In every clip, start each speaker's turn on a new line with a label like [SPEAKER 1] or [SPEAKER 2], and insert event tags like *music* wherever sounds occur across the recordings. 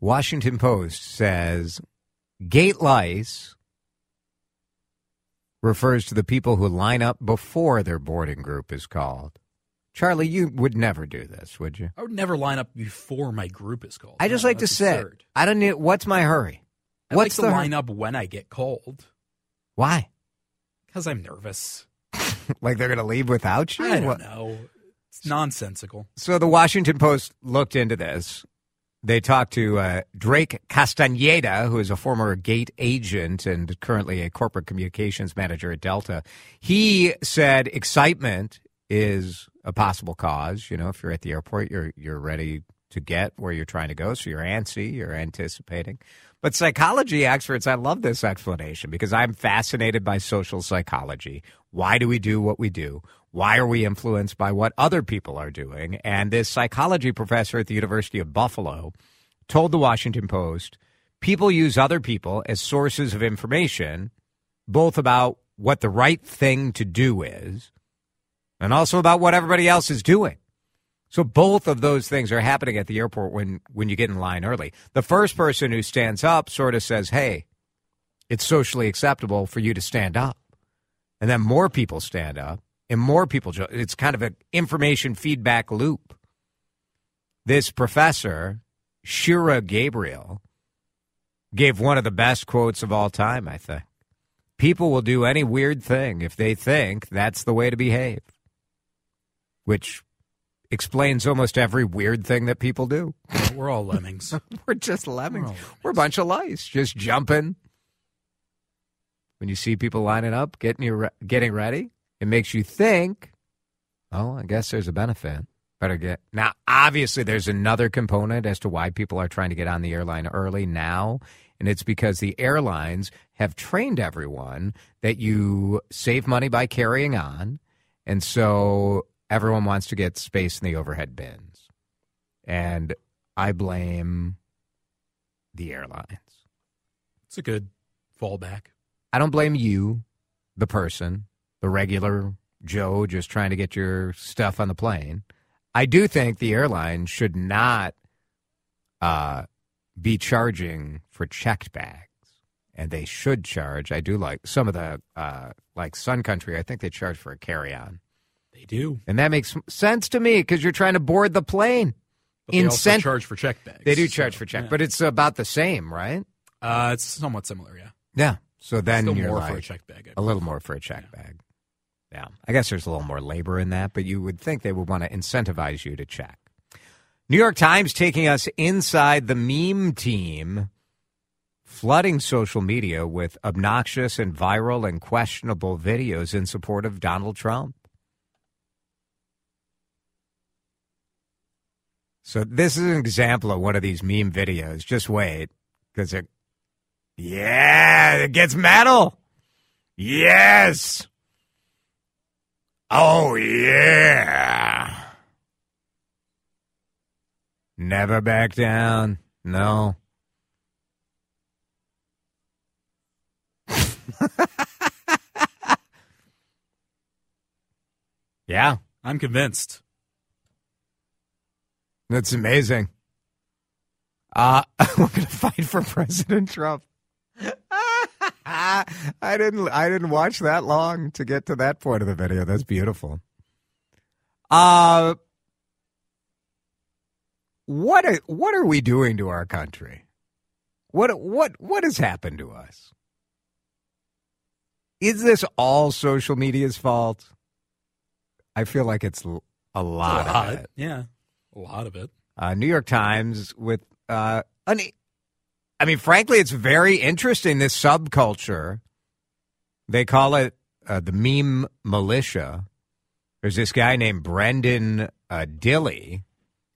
[SPEAKER 1] Washington Post says gate lice refers to the people who line up before their boarding group is called. Charlie, you would never do this, would you?
[SPEAKER 2] I would never line up before my group is called.
[SPEAKER 1] I just
[SPEAKER 2] No,
[SPEAKER 1] like to sit.
[SPEAKER 2] absurd.
[SPEAKER 1] I don't need. What's my hurry?
[SPEAKER 2] I
[SPEAKER 1] What's
[SPEAKER 2] like to
[SPEAKER 1] the
[SPEAKER 2] line up when I get called
[SPEAKER 1] Why?
[SPEAKER 2] because I'm nervous. *laughs*
[SPEAKER 1] Like they're going to leave without you?
[SPEAKER 2] I don't
[SPEAKER 1] What-
[SPEAKER 2] know. It's nonsensical.
[SPEAKER 1] So the Washington Post looked into this. They talked to uh, Drake Castaneda, who is a former gate agent and currently a corporate communications manager at Delta. He said excitement is a possible cause. You know, if you're at the airport, you're you're ready to get where you're trying to go, so you're antsy, you're anticipating. But psychology experts, I love this explanation because I'm fascinated by social psychology. Why do we do what we do? Why are we influenced by what other people are doing? And this psychology professor at the University of Buffalo told the Washington Post people use other people as sources of information, both about what the right thing to do is and also about what everybody else is doing. So both of those things are happening at the airport when when you get in line early. The first person who stands up sort of says, "Hey, it's socially acceptable for you to stand up." And then more people stand up and more people it's kind of an information feedback loop. This professor, Shira Gabriel, gave one of the best quotes of all time, I think. People will do any weird thing if they think that's the way to behave. Which explains almost every weird thing that people do.
[SPEAKER 2] We're all lemmings. *laughs*
[SPEAKER 1] We're just lemmings.
[SPEAKER 2] We're all
[SPEAKER 1] We're a bunch of lice, just jumping. When you see people lining up, getting you re- getting ready, it makes you think. Oh, I guess there's a benefit. Better get now. Obviously, there's another component as to why people are trying to get on the airline early now, and it's because the airlines have trained everyone that you save money by carrying on, and so everyone wants to get space in the overhead bins, and I blame the airlines.
[SPEAKER 2] It's a good fallback.
[SPEAKER 1] I don't blame you, the person, the regular Joe just trying to get your stuff on the plane. I do think the airline should not uh, be charging for checked bags, and they should charge. I do like some of the uh, like Sun Country. I think they charge for a carry-on,
[SPEAKER 2] They do.
[SPEAKER 1] and that makes sense to me because you're trying to board the plane.
[SPEAKER 2] But they also charge for check bags.
[SPEAKER 1] They do charge
[SPEAKER 2] so,
[SPEAKER 1] for check,
[SPEAKER 2] yeah.
[SPEAKER 1] but it's about the same, right?
[SPEAKER 2] uh, it's somewhat similar. Yeah.
[SPEAKER 1] Yeah. So then
[SPEAKER 2] Still
[SPEAKER 1] you're
[SPEAKER 2] more
[SPEAKER 1] like,
[SPEAKER 2] for a check bag. I
[SPEAKER 1] A little more for a check bag. Yeah. I guess there's a little more labor in that, but you would think they would want to incentivize you to check. New York Times taking us inside the meme team, flooding social media with obnoxious and viral and questionable videos in support of Donald Trump. So this is an example of one of these meme videos. Just wait, because it, yeah, it gets metal. Yes. Oh, yeah. Never back down. No. *laughs* yeah,
[SPEAKER 2] I'm convinced.
[SPEAKER 1] that's amazing. Uh, *laughs* we're going to fight for President Trump. *laughs* I didn't I didn't watch that long to get to that point of the video. That's beautiful. Uh what are, what are we doing to our country? What what what has happened to us? Is this all social media's fault? I feel like it's a lot,
[SPEAKER 2] a lot.
[SPEAKER 1] of it.
[SPEAKER 2] Yeah. A lot of it.
[SPEAKER 1] Uh, New York Times with uh, an, I mean, frankly, it's very interesting. This subculture, they call it uh, the meme militia. There's this guy named Brenden uh, Dilley,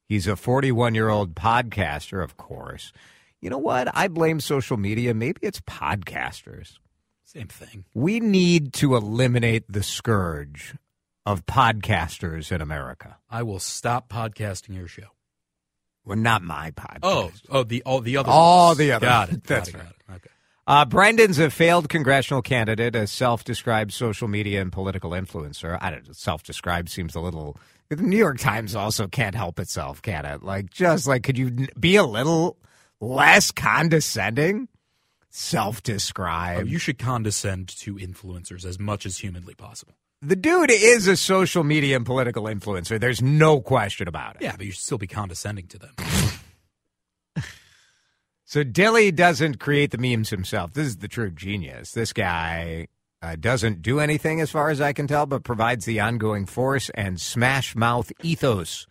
[SPEAKER 1] He's a 41 year old podcaster, of course. You know what? I blame social media. Maybe it's podcasters.
[SPEAKER 2] Same thing.
[SPEAKER 1] We need to eliminate the scourge of podcasters in America.
[SPEAKER 2] I will stop podcasting your show.
[SPEAKER 1] Well, not my podcast.
[SPEAKER 2] Oh, oh, the all the other.
[SPEAKER 1] All
[SPEAKER 2] ones.
[SPEAKER 1] the other
[SPEAKER 2] Got it. *laughs*
[SPEAKER 1] That's
[SPEAKER 2] got it,
[SPEAKER 1] right.
[SPEAKER 2] got it. Okay.
[SPEAKER 1] Uh, Brenden's a failed congressional candidate, a self-described social media and political influencer. I don't know. Self-described seems a little. The New York Times also can't help itself, can it? Like, just like, could you be a little less condescending? Self-described.
[SPEAKER 2] Oh, you should condescend to influencers as much as humanly possible.
[SPEAKER 1] The dude is a social media and political influencer. There's no question about it.
[SPEAKER 2] Yeah, but you should still be condescending to them. *laughs*
[SPEAKER 1] So Dilley doesn't create the memes himself. This is the true genius. This guy uh, doesn't do anything, as far as I can tell, but provides the ongoing force and smash mouth ethos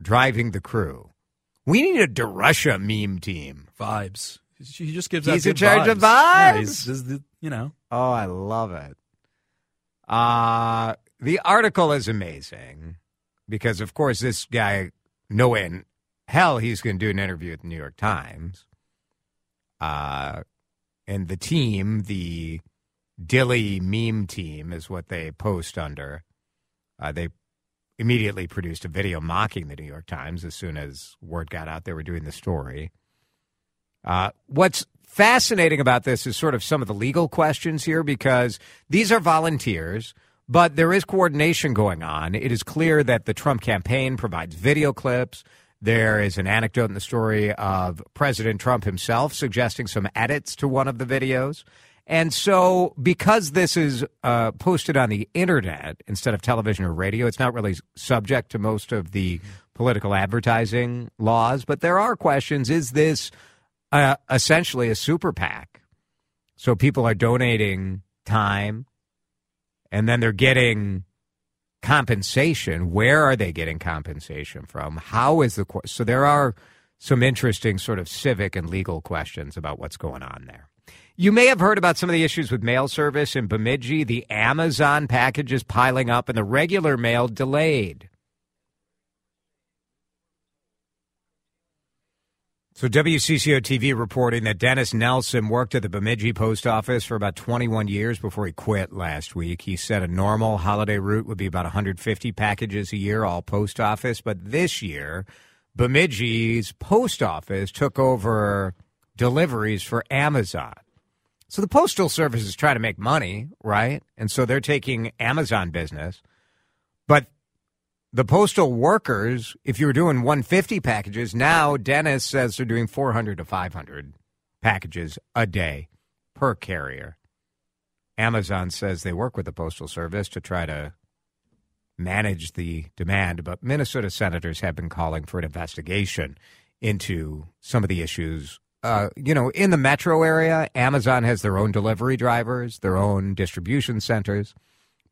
[SPEAKER 1] driving the crew. We need a DeRusha meme team.
[SPEAKER 2] vibes. He just gives.
[SPEAKER 1] He's in charge of
[SPEAKER 2] Yeah,
[SPEAKER 1] vibes?
[SPEAKER 2] he's, he's the, you know.
[SPEAKER 1] Oh, I love it. Uh, the article is amazing because, of course, this guy, no way in hell he's going to do an interview with the New York Times. Uh, and the team, the Dilley meme team, is what they post under. Uh, they immediately produced a video mocking the New York Times as soon as word got out they were doing the story. Uh, what's fascinating about this is sort of some of the legal questions here because these are volunteers, but there is coordination going on. It is clear that the Trump campaign provides video clips. There is an anecdote in the story of President Trump himself suggesting some edits to one of the videos. And so, because this is uh, posted on the internet instead of television or radio, it's not really subject to most of the political advertising laws. But there are questions. Is this essentially a super PAC. So people are donating time and then they're getting compensation. Where are they getting compensation from? How is the so there are some interesting sort of civic and legal questions about what's going on there. You may have heard about some of the issues with mail service in Bemidji. The Amazon packages piling up and the regular mail delayed. So WCCO TV reporting that Dennis Nelson worked at the Bemidji post office for about 21 years before he quit last week. He said a normal holiday route would be about 150 packages a year, all post office. But this year, Bemidji's post office took over deliveries for Amazon. So the postal service is trying to make money, right? And so they're taking Amazon business. But the postal workers, if you were doing 150 packages, now Dennis says they're doing 400 to 500 packages a day per carrier. Amazon says they work with the Postal Service to try to manage the demand, but Minnesota senators have been calling for an investigation into some of the issues. Uh, you know, in the metro area, Amazon has their own delivery drivers, their own distribution centers.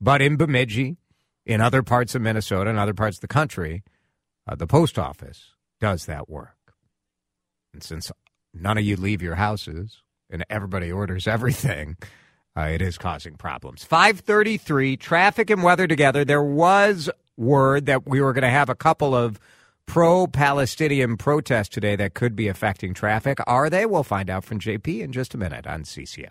[SPEAKER 1] But in Bemidji, in other parts of Minnesota and other parts of the country, uh, the post office does that work. And since none of you leave your houses and everybody orders *laughs* everything, uh, it is causing problems. 533, traffic and weather together. There was word that we were going to have a couple of pro Palestinian protests today that could be affecting traffic. Are they? We'll find out from JP in just a minute on CCO.